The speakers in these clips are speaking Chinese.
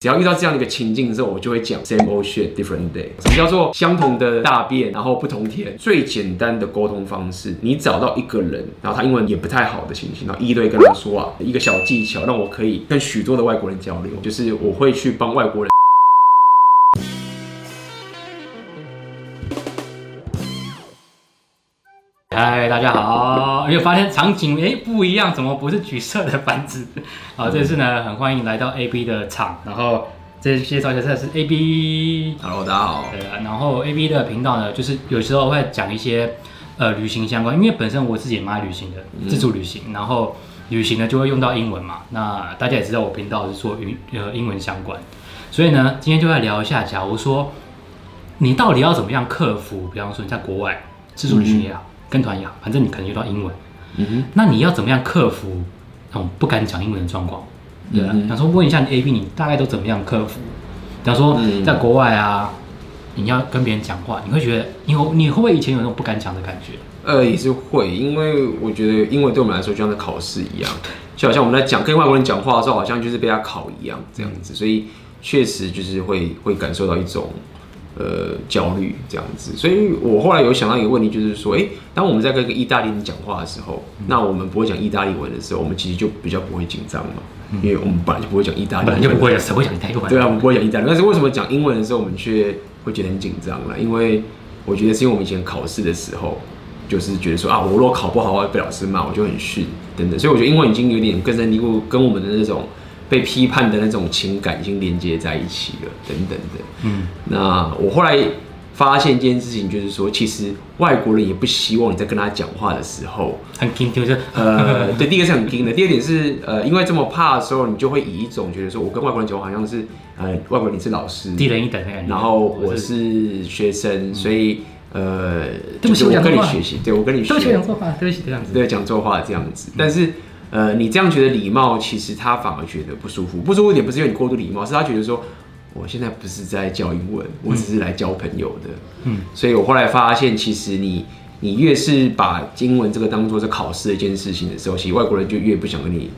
只要遇到这样的一个情境之后，我就会讲 same old shit different day。什么叫做相同的大便，然后不同天？最简单的沟通方式，你找到一个人，然后他英文也不太好的情形，然后一对跟他说啊，一个小技巧，让我可以跟许多的外国人交流，就是我会去帮外国人。嗨，大家好！因为发现场景哎不一样，怎么不是橘色的板子？好，这次呢很欢迎来到 AB 的场，然后这次介绍一下，这是 AB。Hello，大家好。对啊，然后 AB 的频道呢，就是有时候会讲一些呃旅行相关，因为本身我自己也蛮爱旅行的，自助旅行，然后旅行呢就会用到英文嘛。那大家也知道我频道是做英呃英文相关，所以呢今天就来聊一下，假如说你到底要怎么样克服，比方说你在国外自助旅行也好。嗯跟团呀，反正你可能遇到英文，嗯哼，那你要怎么样克服那种不敢讲英文的状况？对啊，想说问一下你 AB，你大概都怎么样克服？比方说在国外啊，你要跟别人讲话，你会觉得你会你会不会以前有那种不敢讲的感觉？呃，也是会，因为我觉得英文对我们来说就像在考试一样，就好像我们在讲跟外国人讲话的时候，好像就是被他考一样这样子，所以确实就是会会感受到一种。呃，焦虑这样子，所以我后来有想到一个问题，就是说，哎、欸，当我们在跟一个意大利人讲话的时候，嗯、那我们不会讲意大利文的时候，我们其实就比较不会紧张嘛，嗯、因为我们本来就不会讲意大利文，本来就不会，谁会讲意大利文？对啊，我们不会讲意大利，但是为什么讲英文的时候，我们却会觉得很紧张呢？因为我觉得是因为我们以前考试的时候，就是觉得说啊，我如果考不好，被老师骂，我就很逊等等，所以我觉得英文已经有点根深蒂固，跟我们的那种。被批判的那种情感已经连接在一起了，等等的。嗯，那我后来发现一件事情，就是说，其实外国人也不希望你在跟他讲话的时候很紧张，就是。呃，对，第一个是很紧的，第二点是呃，因为这么怕的时候，你就会以一种觉得说，我跟外国人讲话好像是呃，外国人你是老师，低人一等，然后我是学生，所以呃，对不起，我跟你学习，对我跟你学。习，对不起，讲错话，对不起，这样子，对，讲错话这样子，但是。呃，你这样觉得礼貌，其实他反而觉得不舒服。不舒服一点不是因为你过度礼貌，是他觉得说，我现在不是在教英文，我只是来交朋友的。嗯，所以我后来发现，其实你你越是把英文这个当做是考试的一件事情的时候，其实外国人就越不想跟你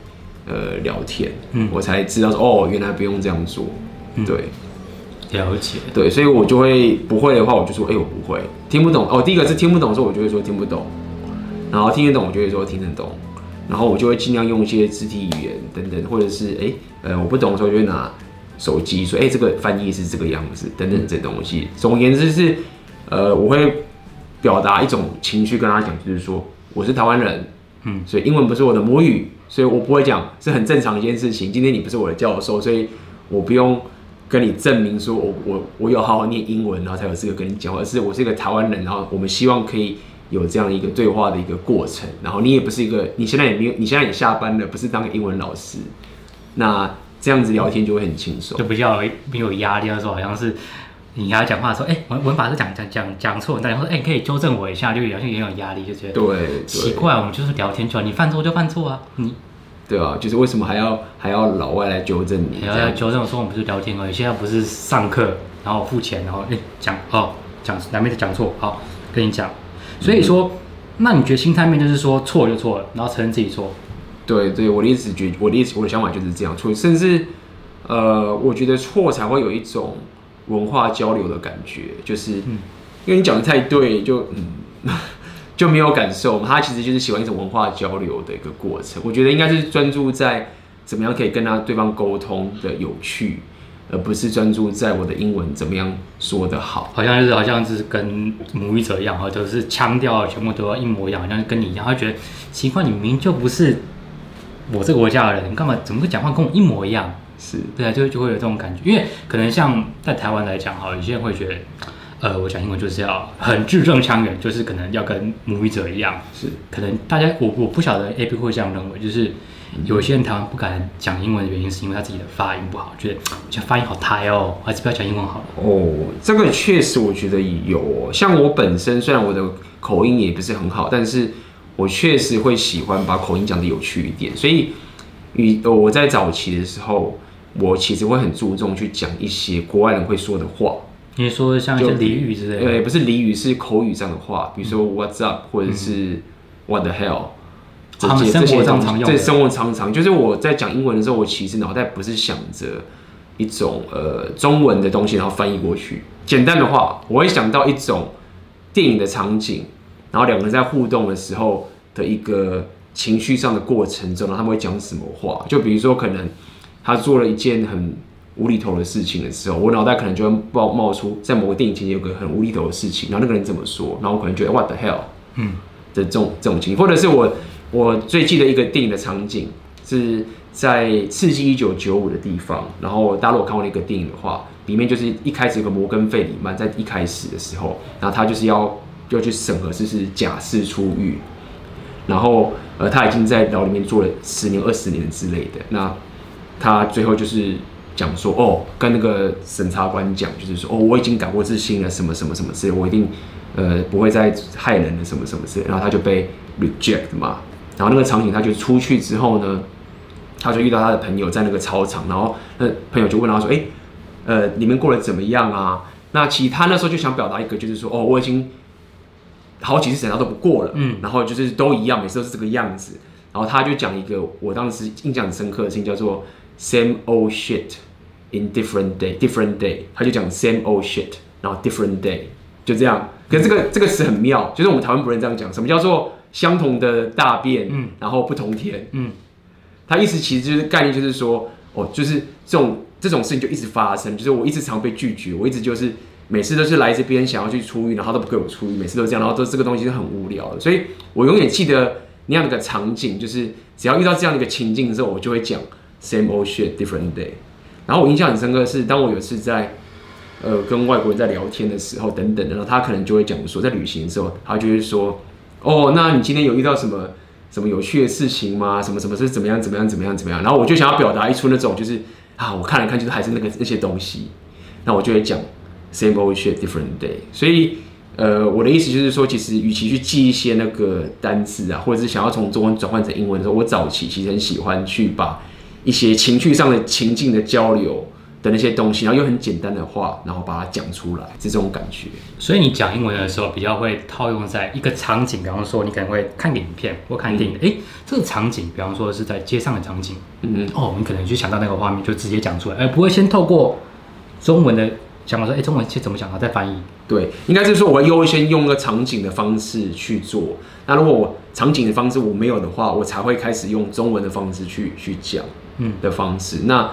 呃聊天。嗯，我才知道说，哦，原来不用这样做。对，了解。对，所以我就会不会的话，我就说，哎，我不会，听不懂。哦，第一个是听不懂的时候，我就会说听不懂。然后听得懂，我就会说听得懂。然后我就会尽量用一些肢体语言等等，或者是哎，呃，我不懂的时候就会拿手机说，哎，这个翻译是这个样子，等等这东西。总而言之是，呃，我会表达一种情绪跟他讲，就是说我是台湾人，嗯，所以英文不是我的母语，所以我不会讲，是很正常的一件事情。今天你不是我的教授，所以我不用跟你证明说我我我有好好念英文，然后才有资格跟你讲，而是我是一个台湾人，然后我们希望可以。有这样一个对话的一个过程，然后你也不是一个，你现在也没有，你现在也下班了，不是当个英文老师，那这样子聊天就会很轻松，就比较没有压力。的时候好像是你跟他讲话的时候，哎、欸，文文法是讲讲讲讲错，然后说哎，你可以纠正我一下，就好像也有压力，就觉得对，奇怪，我们就是聊天就好，你犯错就犯错啊，你对啊，就是为什么还要还要老外来纠正你？还要纠正我说我们不是聊天而已，现在不是上课，然后付钱，然后哎讲哦讲哪边的讲错，好跟你讲。所以说，那你觉得心态面就是说错就错了，然后承认自己错。对对，我的意思觉，我的意思，我的想法就是这样错，甚至呃，我觉得错才会有一种文化交流的感觉，就是因为你讲的太对，就嗯 就没有感受。他其实就是喜欢一种文化交流的一个过程。我觉得应该是专注在怎么样可以跟他对方沟通的有趣。而不是专注在我的英文怎么样说的好，好像就是好像是跟母语者一样，哈，就是腔调全部都要一模一样，好像跟你一样，他觉得奇怪，你明明就不是我这个国家的人，你干嘛怎么会讲话跟我一模一样？是对啊，就就会有这种感觉，因为可能像在台湾来讲，哈，有些人会觉得，呃，我讲英文就是要很字正腔圆，就是可能要跟母语者一样，是可能大家我我不晓得 AB 会这样认为，就是。有些人台湾不敢讲英文的原因，是因为他自己的发音不好，觉得讲发音好胎哦，还是不要讲英文好了。哦，这个确实我觉得有哦。像我本身虽然我的口音也不是很好，但是我确实会喜欢把口音讲的有趣一点。所以，与我在早期的时候，我其实会很注重去讲一些国外人会说的话。你说像一些俚语之类的？对，不是俚语，是口语这样的话，比如说 What's up，或者是 What the hell。他们生活常常用，对，生活常常就是我在讲英文的时候，我其实脑袋不是想着一种呃中文的东西，然后翻译过去。简单的话，我会想到一种电影的场景，然后两个人在互动的时候的一个情绪上的过程中，然后他们会讲什么话？就比如说，可能他做了一件很无厘头的事情的时候，我脑袋可能就会冒冒出在某个电影情节有个很无厘头的事情，然后那个人怎么说？然后我可能觉得 What the hell？嗯，的这种这种情，或者是我我最记得一个电影的场景是在《刺激一九九五》的地方，然后大家如果看过那个电影的话，里面就是一开始有个摩根费里曼在一开始的时候，然后他就是要要去审核是是假释出狱，然后呃他已经在牢里面做了十年二十年之类的，那他最后就是讲说哦，跟那个审查官讲，就是说哦我已经改过自新了，什么什么什么之类，我一定。呃，不会再害人了，什么什么之类，然后他就被 reject 嘛。然后那个场景，他就出去之后呢，他就遇到他的朋友在那个操场，然后那朋友就问他说：“哎，呃，你们过得怎么样啊？”那其实他那时候就想表达一个，就是说：“哦，我已经好几次审查都不过了，嗯，然后就是都一样，每次都是这个样子。”然后他就讲一个我当时印象很深刻的事情，叫做 “same old shit in different day, different day”。他就讲 “same old shit”，然后 “different day”，就这样。可是这个这个词很妙，就是我们台湾不能这样讲。什么叫做相同的大便，嗯，然后不同天，嗯，他意思其实就是概念，就是说，哦，就是这种这种事情就一直发生，就是我一直常被拒绝，我一直就是每次都是来这边想要去出狱，然后都不给我出狱，每次都这样，然后都这个东西是很无聊的，所以我永远记得那样的一个场景，就是只要遇到这样的一个情境的时候，我就会讲 same old shit different day。然后我印象很深刻的是，当我有一次在。呃，跟外国人在聊天的时候，等等的，然后他可能就会讲说，在旅行的时候，他就会说，哦，那你今天有遇到什么什么有趣的事情吗？什么什么是怎么样怎么样怎么样怎么样？然后我就想要表达一出那种，就是啊，我看来看就是还是那个那些东西，那我就会讲 same old shit different day。所以，呃，我的意思就是说，其实与其去记一些那个单字啊，或者是想要从中文转换成英文的时候，我早期其实很喜欢去把一些情绪上的情境的交流。的那些东西，然后用很简单的话，然后把它讲出来，是这种感觉。所以你讲英文的时候，比较会套用在一个场景，比方说你可能会看影片或看电影，哎、嗯，这个场景，比方说是在街上的场景，嗯嗯，哦，你可能就想到那个画面，就直接讲出来，而不会先透过中文的想法说，哎，中文先怎么讲，然后再翻译。对，应该是说我会优先用个场景的方式去做。那如果我场景的方式我没有的话，我才会开始用中文的方式去去讲，嗯的方式。嗯、那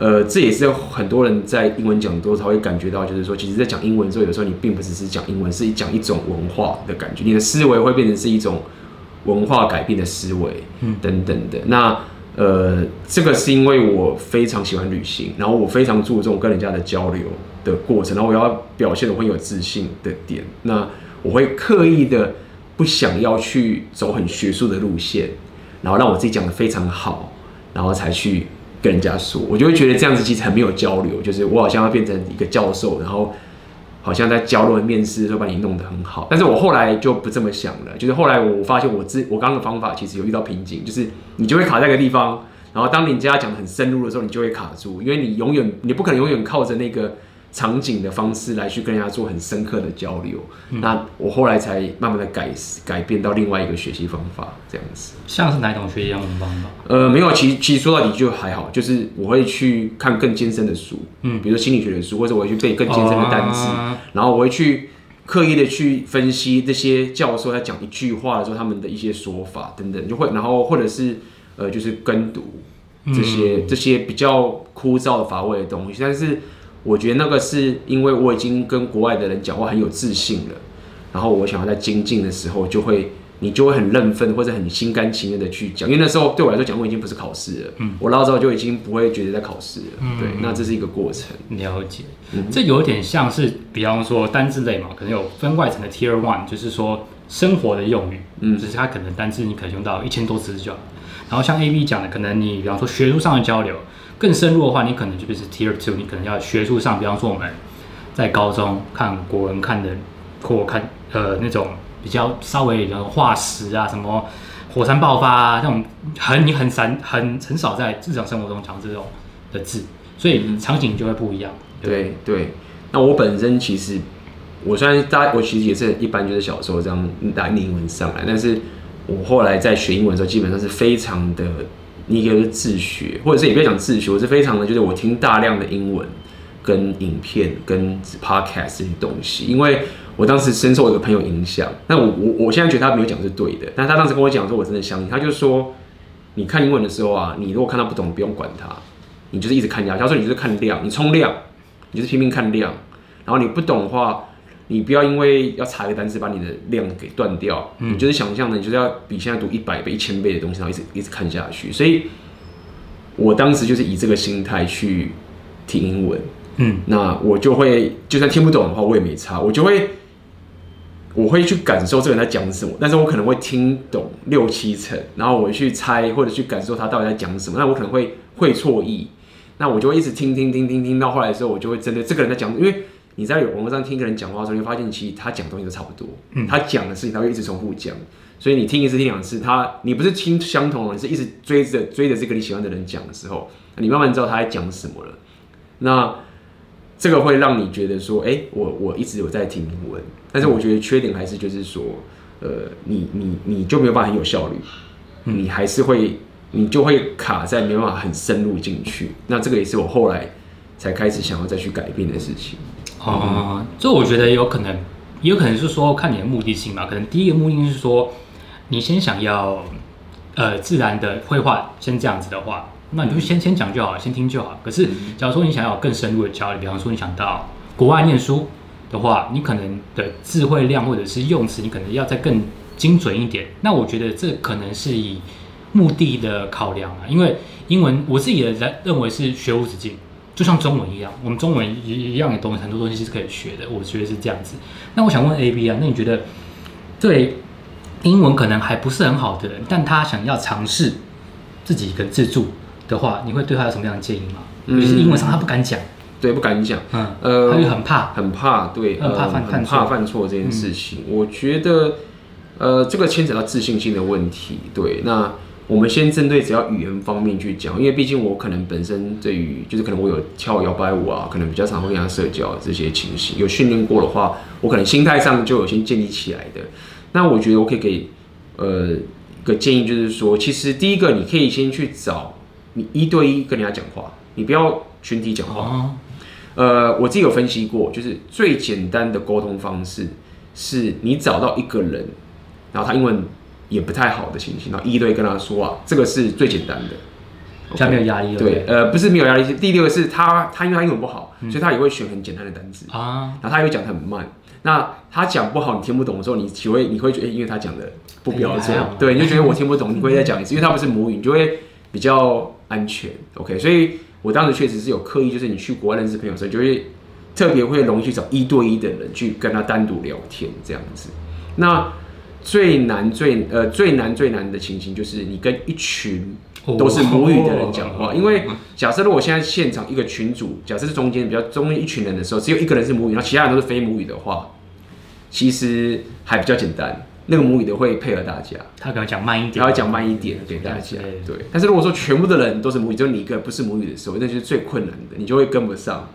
呃，这也是有很多人在英文讲多才会感觉到，就是说，其实，在讲英文的时候，有时候你并不只是讲英文，是讲一种文化的感觉，你的思维会变成是一种文化改变的思维，嗯，等等的。那呃，这个是因为我非常喜欢旅行，然后我非常注重跟人家的交流的过程，然后我要表现的很有自信的点，那我会刻意的不想要去走很学术的路线，然后让我自己讲的非常好，然后才去。跟人家说，我就会觉得这样子其实很没有交流，就是我好像要变成一个教授，然后好像在教论文面试的时候把你弄得很好。但是我后来就不这么想了，就是后来我发现我自我刚刚的方法其实有遇到瓶颈，就是你就会卡在一个地方，然后当人家讲得很深入的时候，你就会卡住，因为你永远你不可能永远靠着那个。场景的方式来去跟人家做很深刻的交流，嗯、那我后来才慢慢的改改变到另外一个学习方法，这样子。像是哪种学习方法？呃，没有，其实其实说到底就还好，就是我会去看更艰深的书，嗯，比如说心理学的书，或者我会去背更艰深的单词，然后我会去刻意的去分析这些教授在讲一句话的时候他们的一些说法等等，就会然后或者是呃就是跟读这些、嗯、这些比较枯燥的乏味的东西，但是。我觉得那个是因为我已经跟国外的人讲话很有自信了，然后我想要在精进的时候，就会你就会很认分或者很心甘情愿的去讲，因为那时候对我来说讲话已经不是考试了，嗯，我那时候就已经不会觉得在考试了，嗯，对，那这是一个过程。了解，嗯，这有点像是，比方说单字类嘛，可能有分外层的 Tier One，就是说生活的用语，嗯，只是它可能单字你可能用到一千多字就好，然后像 A B 讲的，可能你比方说学术上的交流。更深入的话，你可能就变成 Tier Two，你可能要学术上，比方说我们在高中看国文看的，或看呃那种比较稍微的化石啊，什么火山爆发啊，这种很你很散很很少在日常生活中讲这种的字，所以场景就会不一样。对对，对，那我本身其实我虽然大我其实也是一般，就是小时候这样打英文上来，但是我后来在学英文的时候，基本上是非常的。你给的自学，或者是也不要讲自学，我是非常的，就是我听大量的英文跟影片跟 podcast 这些东西，因为我当时深受我一个朋友影响。那我我我现在觉得他没有讲是对的，但他当时跟我讲说，我真的相信。他就说，你看英文的时候啊，你如果看到不懂，不用管它，你就是一直看下去。他说你就是看量，你冲量，你就是拼命看量，然后你不懂的话。你不要因为要查一个单词，把你的量给断掉。嗯、你就是想象的，你就是要比现在读一百倍、一千倍的东西，然后一直一直看下去。所以，我当时就是以这个心态去听英文。嗯，那我就会，就算听不懂的话，我也没差，我就会，我会去感受这个人在讲什么。但是我可能会听懂六七成，然后我去猜或者去感受他到底在讲什么。那我可能会会错意，那我就会一直听听听听听到后来的时候，我就会针对这个人在讲，因为。你在网络上听一个人讲话的时候，你会发现其实他讲东西都差不多。嗯，他讲的事情他会一直重复讲，所以你听一次听两次，他你不是听相同的，你是一直追着追着这个你喜欢的人讲的时候，你慢慢知道他在讲什么了。那这个会让你觉得说，哎、欸，我我一直有在听英文，但是我觉得缺点还是就是说，呃，你你你就没有办法很有效率，你还是会你就会卡在没办法很深入进去。那这个也是我后来才开始想要再去改变的事情。哦，这、嗯、我觉得有可能，也有可能是说看你的目的性嘛。可能第一个目的是说，你先想要，呃，自然的绘画，先这样子的话，那你就先先讲就好，先听就好。可是，假如说你想要更深入的交流，比方说你想到国外念书的话，你可能的智慧量或者是用词，你可能要再更精准一点。那我觉得这可能是以目的的考量啊，因为英文我自己的认为是学无止境。就像中文一样，我们中文一一样的东西，很多东西是可以学的。我觉得是这样子。那我想问 AB 啊，那你觉得对英文可能还不是很好的人，但他想要尝试自己跟自助的话，你会对他有什么样的建议吗？嗯，就是英文上他不敢讲，对，不敢讲，嗯，呃，他就很怕，很怕，对，很怕犯，很怕犯错这件事情。嗯，我觉得，呃，这个牵扯到自信心的问题。对，那。我们先针对只要语言方面去讲，因为毕竟我可能本身对于就是可能我有跳摇摆舞啊，可能比较常会跟他社交这些情形，有训练过的话，我可能心态上就有先建立起来的。那我觉得我可以给呃一个建议，就是说，其实第一个你可以先去找你一对一跟人家讲话，你不要群体讲话。呃，我自己有分析过，就是最简单的沟通方式是你找到一个人，然后他英文。也不太好的情形，然后一对跟他说啊，这个是最简单的，这样没有压力。对，呃，不是没有压力，第六个是他，他因为他英文不好，所以他也会选很简单的单词啊，然后他也会讲得很慢。那他讲不好，你听不懂的时候，你体会你会觉得，因为他讲的不标准，对，你就觉得我听不懂，你会再讲一次，因为他不是母语，你就会比较安全。OK，所以我当时确实是有刻意，就是你去国外认识朋友的时候，就会特别会容易去找一对一的人去跟他单独聊天这样子。那最难最呃最难最难的情形就是你跟一群都是母语的人讲话，因为假设如果现在现场一个群组，假设是中间比较中间一群人的时候，只有一个人是母语，然后其他人都是非母语的话，其实还比较简单。那个母语的会配合大家，他可能讲慢一点，他会讲慢一点给大家。对，但是如果说全部的人都是母语，只有你一个不是母语的时候，那就是最困难的，你就会跟不上。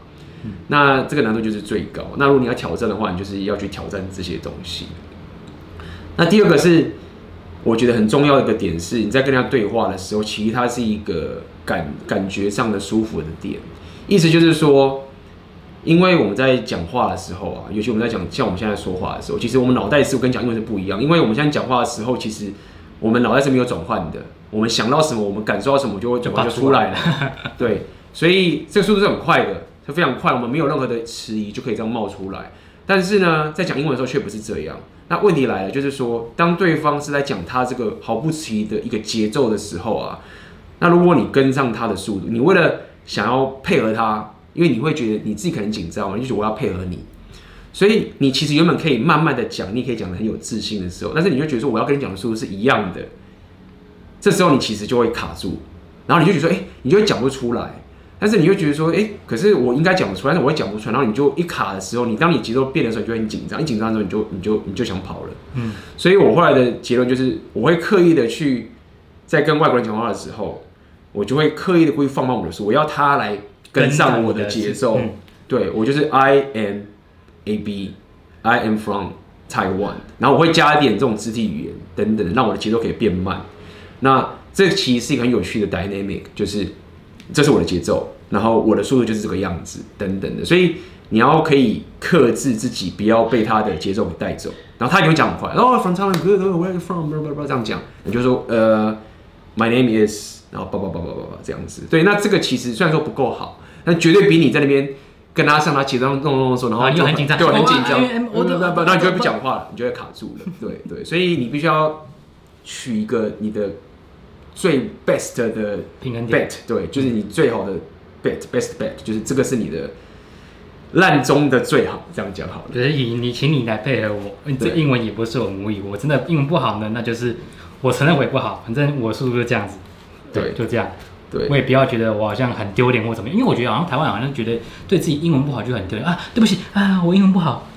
那这个难度就是最高。那如果你要挑战的话，你就是要去挑战这些东西。那第二个是，我觉得很重要的一个点是，你在跟人家对话的时候，其实它是一个感感觉上的舒服的点。意思就是说，因为我们在讲话的时候啊，尤其我们在讲像我们现在说话的时候，其实我们脑袋是跟讲英文是不一样。因为我们现在讲话的时候，其实我们脑袋是没有转换的。我们想到什么，我们感受到什么，就会转换就出来了。对，所以这个速度是很快的，它非常快，我们没有任何的迟疑就可以这样冒出来。但是呢，在讲英文的时候却不是这样。那问题来了，就是说，当对方是在讲他这个毫不迟疑的一个节奏的时候啊，那如果你跟上他的速度，你为了想要配合他，因为你会觉得你自己可能紧张嘛，你就觉得我要配合你，所以你其实原本可以慢慢的讲，你可以讲的很有自信的时候，但是你就觉得说我要跟你讲的速度是一样的，这时候你其实就会卡住，然后你就觉得说，哎、你就会讲不出来。但是你会觉得说，哎、欸，可是我应该讲得出来，但是我也讲不出来。然后你就一卡的时候，你当你节奏变的时候，你就很紧张。一紧张的时候，你就你就你就想跑了。嗯，所以我后来的结论就是，我会刻意的去在跟外国人讲话的时候，我就会刻意的故意放慢我的速，我要他来跟上我的节奏。嗯、对，我就是 I am AB，I am from Taiwan，然后我会加一点这种肢体语言等等，让我的节奏可以变慢。那这其实是一个很有趣的 dynamic，就是这是我的节奏，然后我的速度就是这个样子，等等的。所以你要可以克制自己，不要被他的节奏给带走。然后他也会讲很快，然后 from Taiwan，where are you from？这样讲，你就说呃，my name is，然后叭叭叭叭叭叭这样子。对，那这个其实虽然说不够好，但绝对比你在那边。跟他上他节奏弄弄的时候，然后就很紧张，对，很紧张，那你就会不讲话了，你就会卡住了，对对，所以你必须要取一个你的最 best 的平衡点，对，就是你最好的 bet best bet，就是这个是你的烂中的最好，这样讲好了。所以你请你来配合我，这英文也不是我母语，我真的英文不好呢，那就是我承认我也不好，反正我速度就这样子，对，就这样。对我也不要觉得我好像很丢脸或怎么样，因为我觉得好像台湾好像觉得对自己英文不好就很丢脸啊，对不起啊，我英文不好。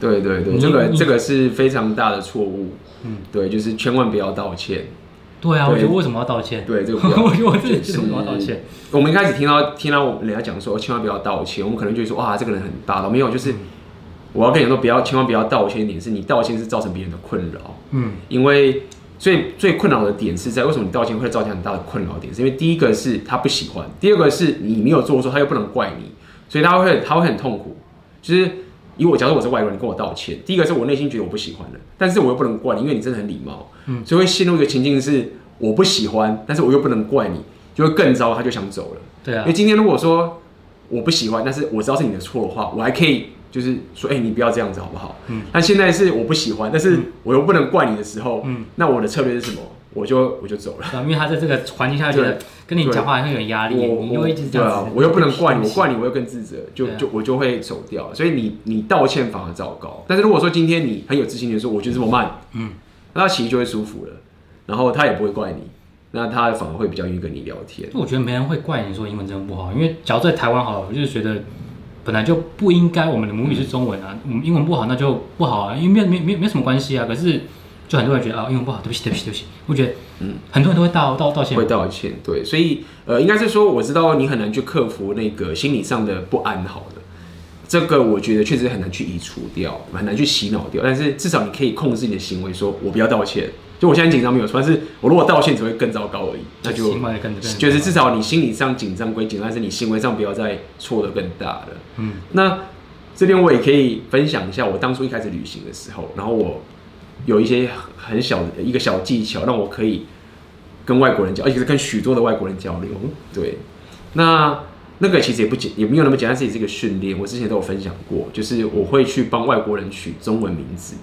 对对对，这个这个是非常大的错误。嗯，对，就是千万不要道歉。对啊，我觉得为什么要道歉？对，这个。我觉得我自己为什么要道歉？我们一开始听到听到人家讲说千万不要道歉，我们可能就会说哇，这个人很霸道。没有，就是我要跟你说，不要千万不要道歉。点是你道歉是造成别人的困扰。嗯，因为。最最困扰的点是在为什么你道歉会造成很大的困扰点？是因为第一个是他不喜欢，第二个是你没有做错，他又不能怪你，所以他会他会很痛苦。就是以我假如我是外国人，你跟我道歉，第一个是我内心觉得我不喜欢了，但是我又不能怪你，因为你真的很礼貌，嗯，所以会陷入一个情境是我不喜欢，但是我又不能怪你，就会更糟，他就想走了。对啊，因为今天如果说我不喜欢，但是我知道是你的错的话，我还可以。就是说，哎、欸，你不要这样子好不好？嗯。但现在是我不喜欢，但是我又不能怪你的时候，嗯。那我的策略是什么？我就我就走了。因为他在这个环境下觉得跟你讲话会有压力，我你又一直这样子。对啊，我又不能怪你，我怪你我又更自责，就就我就会走掉。所以你你道歉反而糟糕。但是如果说今天你很有自信的说，我觉得这么慢，嗯，那他其实就会舒服了，然后他也不会怪你，那他反而会比较愿意跟你聊天。我觉得没人会怪你说英文真的不好，因为假如在台湾好了，我就是觉得。本来就不应该，我们的母语是中文啊，我们英文不好那就不好啊，因为没没没没什么关系啊。可是就很多人觉得啊，英文不好，对不起对不起对不起。我觉得嗯，很多人都会道道道歉，会道歉，对。所以呃，应该是说我知道你很难去克服那个心理上的不安，好的，这个我觉得确实很难去移除掉，很难去洗脑掉。但是至少你可以控制你的行为，说我不要道歉。就我现在紧张没有错，但是我如果道歉只会更糟糕而已。那就就是至少你心理上紧张归紧张，但是你行为上不要再错的更大了。嗯，那这边我也可以分享一下，我当初一开始旅行的时候，然后我有一些很小的一个小技巧，让我可以跟外国人交，而且是跟许多的外国人交流。对，那那个其实也不简，也没有那么简单，自己是一个训练。我之前都有分享过，就是我会去帮外国人取中文名字。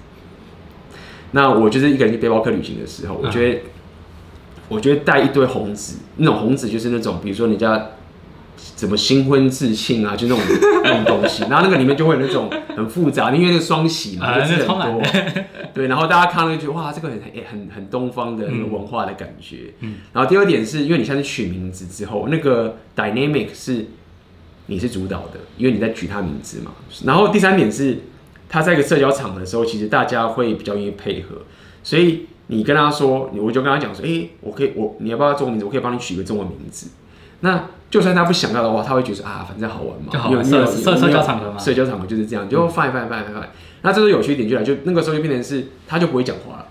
那我就是一个人去背包客旅行的时候，我觉得，我觉得带一堆红纸，那种红纸就是那种，比如说人家怎么新婚致庆啊，就那种那种东西，然后那个里面就会有那种很复杂，因为那个双喜嘛，就是很多，对，然后大家看了就觉得哇，这个很很很东方的那个文化的感觉。嗯，然后第二点是因为你现在取名字之后，那个 dynamic 是你是主导的，因为你在取他名字嘛。然后第三点是。他在一个社交场的时候，其实大家会比较愿意配合，所以你跟他说，我就跟他讲说，哎、欸，我可以，我你要不要中文名字？我可以帮你取一个中文名字。那就算他不想要的话，他会觉得啊，反正好玩嘛，有社社社交场合嘛，社交场合就是这样，就 fine fine fine fine。那这时候有趣一点就来，就那个时候就变成是，他就不会讲话了。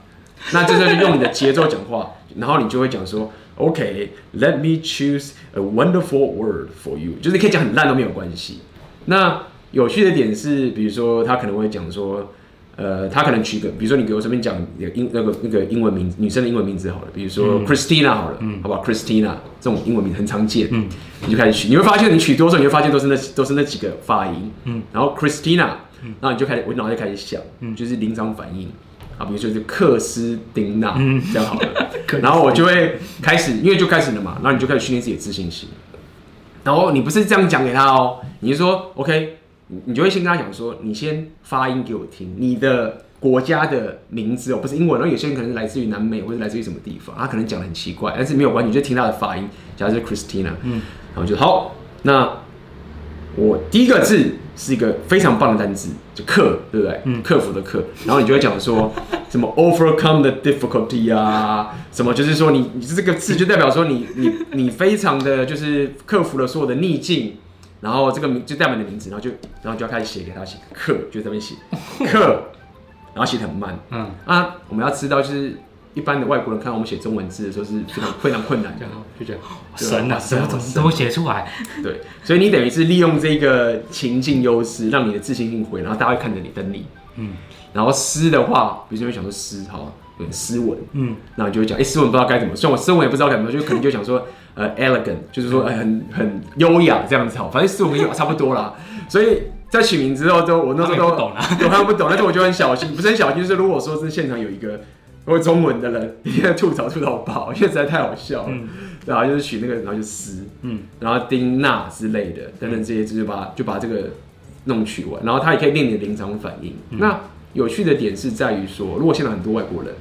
那这时候就用你的节奏讲话，然后你就会讲说，OK，let、okay, me choose a wonderful word for you，就是可以讲很烂都没有关系。那有趣的点是，比如说他可能会讲说，呃，他可能取个，比如说你给我随便讲英那个那个英文名女生的英文名字好了，比如说 Christina 好了，嗯，好不好？Christina 这种英文名很常见，嗯，你就开始取，你会发现你取多少，你会发现都是那都是那几个发音，嗯，然后 Christina，嗯，然后你就开始我脑袋就开始想，嗯，就是临场反应，啊，比如说是克斯丁娜，嗯，这样好了，然后我就会开始，因为就开始了嘛，然后你就开始训练自己的自信心，然后你不是这样讲给他哦，你就说 OK。你就会先跟他讲说，你先发音给我听，你的国家的名字哦，不是英文，然后有些人可能是来自于南美或者来自于什么地方，他可能讲的很奇怪，但是没有关系，你就听他的发音，假如是 Christina，嗯，然后就好，那我第一个字是一个非常棒的单字，就克，对不对？嗯，克服的克，然后你就会讲说 什么 overcome the difficulty 啊，什么就是说你你这个字就代表说你你你非常的就是克服了所有的逆境。然后这个名就代表你的名字，然后就然后就要开始写给他写克，就这边写克，然后写得很慢。嗯啊，我们要知道就是一般的外国人看到我们写中文字的时候是非常非常困难的，就觉得神啊，怎么怎么神怎么写出来？对，所以你等于是利用这个情境优势，让你的自信心回，然后大家会看着你等你。嗯，然后诗的话，比如说会想说诗哈，对，诗文，嗯，然后就会讲，哎，诗文不知道该怎么，虽然我诗文也不知道该怎么，就可能就想说，呃，elegant，就是说很很优雅这样子好，反正诗文跟优雅差不多啦。所以在取名之后，都我那时候都不懂了，有他们不懂，但是我就很小心，不是很小心，就是如果说是现场有一个会中文的人，一定在吐槽吐到爆，因为实在太好笑了。嗯，然后就是取那个，然后就撕，嗯，然后丁娜之类的等等这些，就把就把这个弄取完，然后他也可以练你的临场反应。嗯、那有趣的点是在于说，如果现在很多外国人，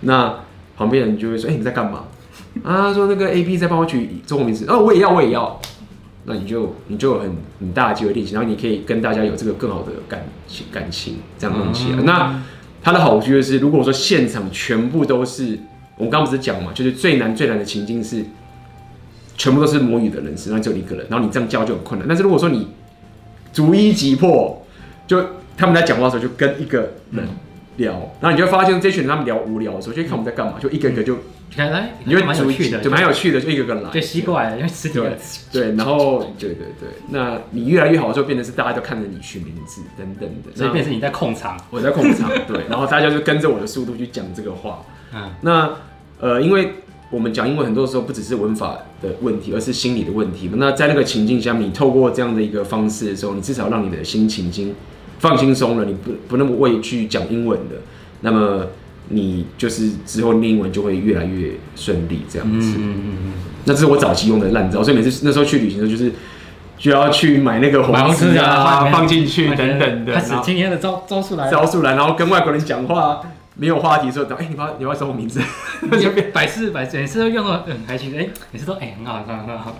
那旁边人就会说：“哎、欸，你在干嘛？”啊，说那个 A B 在帮我取中文名字，哦，我也要，我也要。那你就你就有很很大的机会练习，然后你可以跟大家有这个更好的感情感情这样弄起来。嗯、那它的好处就是，如果说现场全部都是我刚刚不是讲嘛，就是最难最难的情境是全部都是母语的人士，那只有一个人，然后你这样教就很困难。但是如果说你逐一击破，就他们在讲话的时候就跟一个人聊，然后你就会发现这群人他们聊无聊的时候，就看我们在干嘛，就一个一个就。你会蛮有趣的，就蛮有趣的，就一个个来，就吸过来，因为吃对对，然后对对对，那你越来越好的时候，变成是大家都看着你取名字等等的，所以变成你在控场，我在控场，对，然后大家就跟着我的速度去讲这个话，嗯，那呃，因为我们讲英文很多时候不只是文法的问题，而是心理的问题嘛。那在那个情境下，你透过这样的一个方式的时候，你至少让你的心情已经放轻松了，你不不那么畏惧讲英文的，那么。你就是之后念英文就会越来越顺利，这样子。嗯嗯嗯。那这是我早期用的烂招，所以每次那时候去旅行的时候，就是就要去买那个红纸啊，放进去等等的。开始今天的招招数来，招数来，然后跟外国人讲话没有话题说，哎，你把你要什么名字？百试百试，每次都用的很开心。哎，每次都哎很好，很好，很好。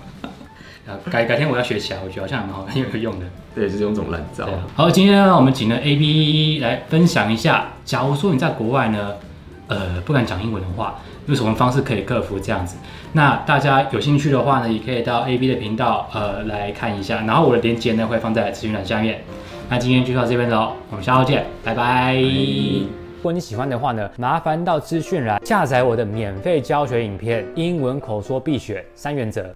改改天我要学起来，我觉得好像蛮好，很有用的。对，就是用这种烂招。好，今天呢，我们请了 AB 来分享一下，假如说你在国外呢，呃，不敢讲英文的话，有什么方式可以克服这样子？那大家有兴趣的话呢，也可以到 AB 的频道呃来看一下，然后我的链接呢会放在资讯栏下面。那今天就到这边喽，我们下周见，拜拜。如果你喜欢的话呢，麻烦到资讯栏下载我的免费教学影片《英文口说必选三原则》。